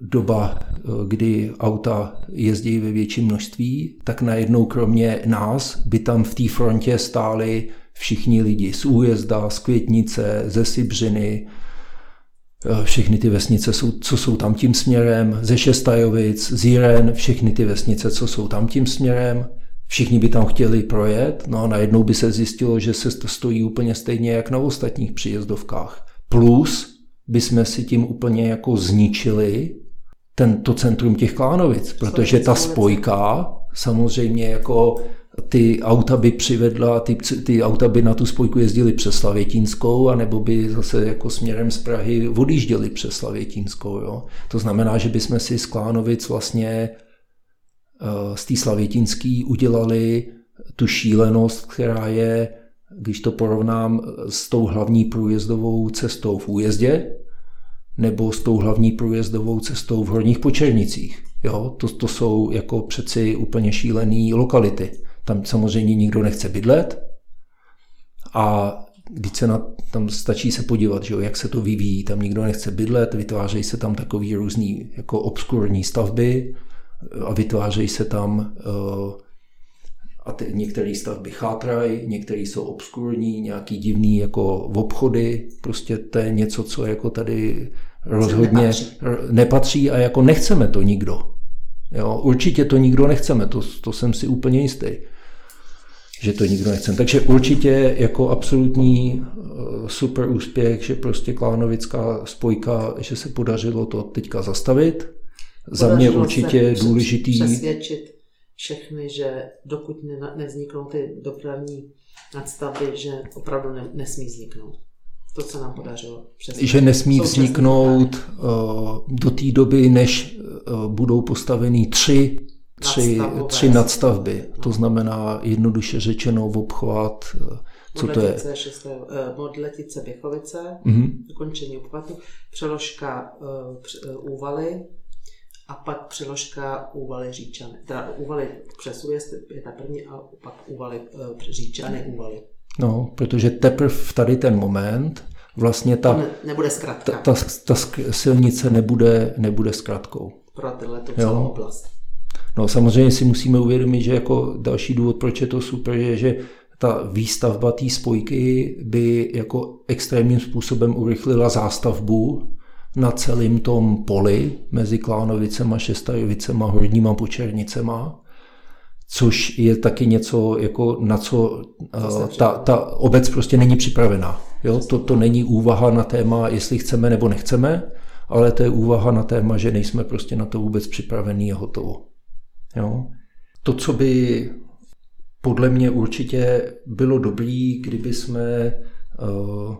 doba, kdy auta jezdí ve větším množství, tak najednou kromě nás by tam v té frontě stáli všichni lidi z Újezda, z Květnice, ze Sibřiny, eh, všechny ty vesnice, co jsou tam tím směrem, ze Šestajovic, z Jiren, všechny ty vesnice, co jsou tam tím směrem, všichni by tam chtěli projet, no a najednou by se zjistilo, že se to stojí úplně stejně jak na ostatních příjezdovkách. Plus by jsme si tím úplně jako zničili tento centrum těch Klánovic, protože ta spojka samozřejmě jako ty auta by přivedla, ty, ty auta by na tu spojku jezdili přes Slavětínskou, anebo by zase jako směrem z Prahy odjížděli přes Slavětínskou. Jo. To znamená, že bychom si z Klánovic vlastně eh, z té Slavětínský udělali tu šílenost, která je, když to porovnám s tou hlavní průjezdovou cestou v újezdě, nebo s tou hlavní průjezdovou cestou v Horních Počernicích. Jo, to, to jsou jako přeci úplně šílené lokality. Tam samozřejmě nikdo nechce bydlet a když se na, tam stačí se podívat, že jo, jak se to vyvíjí, tam nikdo nechce bydlet, vytvářejí se tam takový různý jako obskurní stavby a vytvářejí se tam uh, a ty, některé stavby chátrají, některé jsou obskurní, nějaký divný jako obchody, prostě to je něco, co jako tady rozhodně nepatří. nepatří a jako nechceme to nikdo. Jo, určitě to nikdo nechceme, to, to jsem si úplně jistý že to nikdo nechce. Takže určitě jako absolutní eh, super úspěch, že prostě Klánovická spojka, že se podařilo to teďka zastavit. Podařilo Za mě určitě se důležitý... Přesvědčit všechny, že dokud ne, nevzniknou ty dopravní nadstavby, že opravdu ne, nesmí vzniknout. To se nám podařilo. Přesvědčit. Že nesmí vzniknout uh, do té doby, než uh, budou postaveny tři tři, tři nadstavby. To znamená jednoduše řečeno v obchvat, co modletice, to je? Šesté, uh, modletice Běchovice, mm-hmm. dokončení obchvatu, přeložka uh, Úvaly a pak přeložka Úvaly Říčany. Teda Úvaly přes je ta první a pak Úvaly uh, Říčany Úvaly. No, protože teprve v tady ten moment vlastně ta, ne, nebude zkratka. Ta, ta, ta silnice nebude, nebude zkratkou. Pro tyhle tu celou oblast. No samozřejmě si musíme uvědomit, že jako další důvod, proč je to super, je, že ta výstavba té spojky by jako extrémním způsobem urychlila zástavbu na celém tom poli mezi Klánovicema, Šestajovicema, Horníma Počernicema, což je taky něco, jako na co uh, ta, ta obec prostě není připravená. Jo? To, to není úvaha na téma, jestli chceme nebo nechceme, ale to je úvaha na téma, že nejsme prostě na to vůbec připravení a hotovo. Jo? To, co by podle mě určitě bylo dobrý, kdyby jsme uh,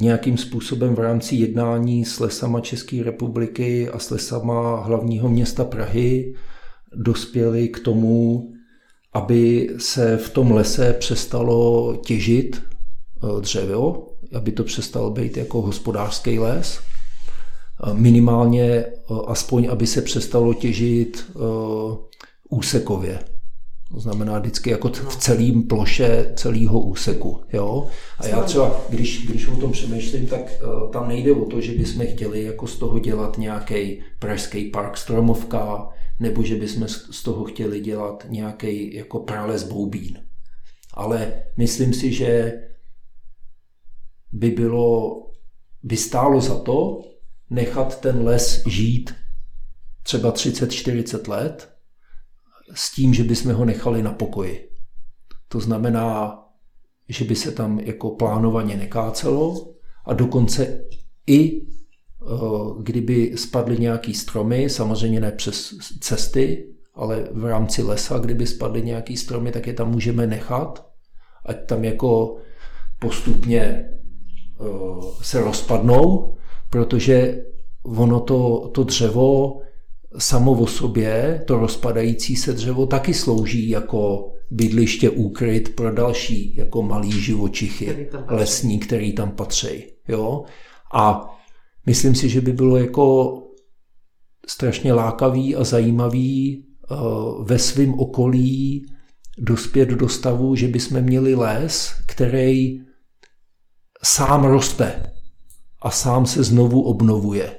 nějakým způsobem v rámci jednání s lesama České republiky a s lesama hlavního města Prahy dospěli k tomu, aby se v tom lese přestalo těžit uh, dřevo, aby to přestalo být jako hospodářský les minimálně aspoň, aby se přestalo těžit úsekově. To znamená vždycky jako v celém ploše celého úseku. Jo? A já třeba, když, když o tom přemýšlím, tak uh, tam nejde o to, že bychom chtěli jako z toho dělat nějaký pražský park stromovka, nebo že bychom z toho chtěli dělat nějaký jako prales boubín. Ale myslím si, že by bylo, by stálo za to nechat ten les žít třeba 30-40 let s tím, že bychom ho nechali na pokoji. To znamená, že by se tam jako plánovaně nekácelo a dokonce i eh, kdyby spadly nějaký stromy, samozřejmě ne přes cesty, ale v rámci lesa, kdyby spadly nějaký stromy, tak je tam můžeme nechat, ať tam jako postupně eh, se rozpadnou, protože ono to, to dřevo samo o sobě, to rozpadající se dřevo, taky slouží jako bydliště, úkryt pro další jako malý živočichy, který lesní, který tam patří. Jo? A myslím si, že by bylo jako strašně lákavý a zajímavý uh, ve svém okolí dospět do stavu, že bychom měli les, který sám roste a sám se znovu obnovuje.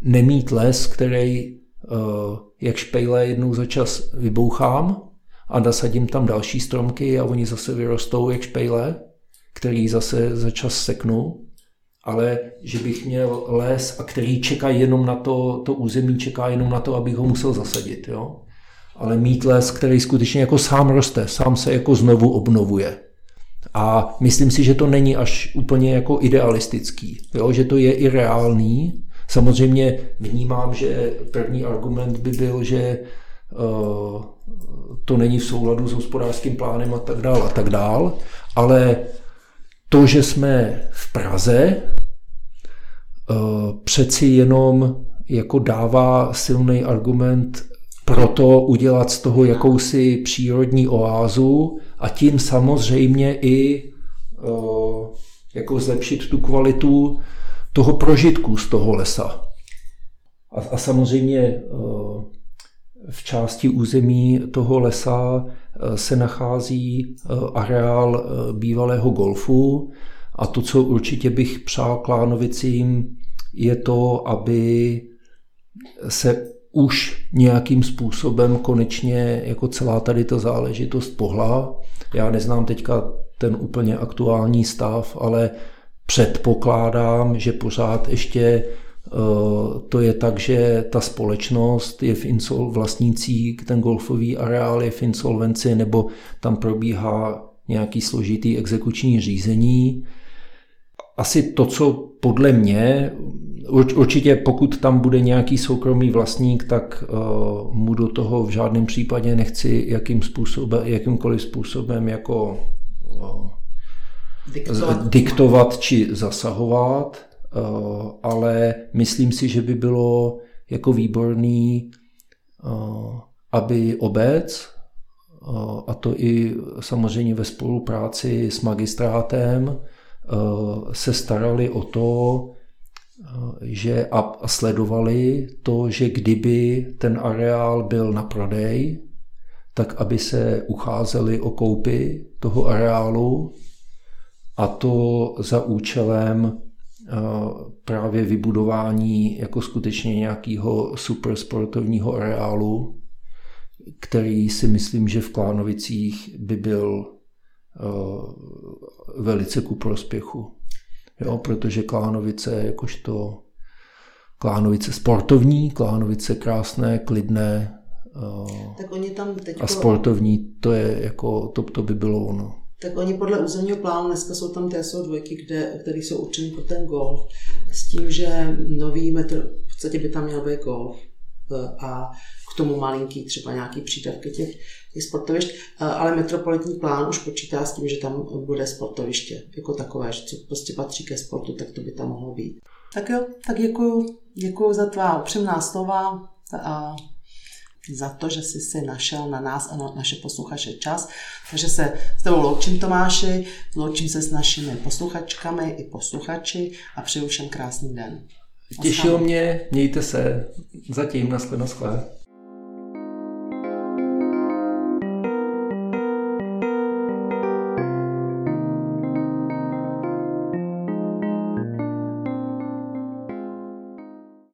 Nemít les, který Eh, jak špejle jednou za čas vybouchám a nasadím tam další stromky a oni zase vyrostou jak špejle, který zase za čas seknu, ale že bych měl les, a který čeká jenom na to, to území čeká jenom na to, abych ho musel zasadit. Jo? Ale mít les, který skutečně jako sám roste, sám se jako znovu obnovuje. A myslím si, že to není až úplně jako idealistický, jo? že to je i reálný, Samozřejmě vnímám, že první argument by byl, že eh, to není v souladu s hospodářským plánem a tak dále a tak dále, ale to, že jsme v Praze, eh, přeci jenom jako dává silný argument pro to udělat z toho jakousi přírodní oázu a tím samozřejmě i eh, jako zlepšit tu kvalitu toho prožitku z toho lesa. A, a samozřejmě eh, v části území toho lesa eh, se nachází areál bývalého golfu a to, co určitě bych přál Klánovicím, je to, aby se už nějakým způsobem konečně jako celá tady ta záležitost pohla. Já neznám teďka ten úplně aktuální stav, ale předpokládám, že pořád ještě eh, to je tak, že ta společnost je v insol, vlastnící, ten golfový areál je v insolvenci, nebo tam probíhá nějaký složitý exekuční řízení. Asi to, co podle mě, určitě pokud tam bude nějaký soukromý vlastník, tak uh, mu do toho v žádném případě nechci jakým způsobem, jakýmkoliv způsobem jako uh, diktovat, diktovat či zasahovat, eh, ale myslím si, že by bylo jako výborný, eh, aby obec, eh, a to i samozřejmě ve spolupráci s magistrátem, se starali o to, že a sledovali to, že kdyby ten areál byl na prodej, tak aby se ucházeli o koupy toho areálu a to za účelem eh, právě vybudování jako skutečně nějakého supersportovního areálu, který si myslím, že v Klánovicích by byl eh, velice ku prospěchu. Jo, protože Klánovice jakožto Klánovice sportovní, Klánovice krásné, klidné eh, tak oni tam teďko... a sportovní, to je jako, to, to by bylo ono. Tak oni podle územního plánu dneska jsou tam TSO dvojky, kde, které jsou určeny pro ten golf, s tím, že nový metr, v podstatě by tam měl být golf e, a k tomu malinký třeba nějaký přídavky těch, těch sportovišť, e, ale metropolitní plán už počítá s tím, že tam bude sportoviště jako takové, že co prostě patří ke sportu, tak to by tam mohlo být. Tak jo, tak děkuji, děkuji za tvá upřímná slova a za to, že jsi si našel na nás a na naše posluchače čas. Takže se s tebou loučím Tomáši, loučím se s našimi posluchačkami i posluchači a přeju všem krásný den. Těšilo mě, mějte se. Zatím, naschle, naschle.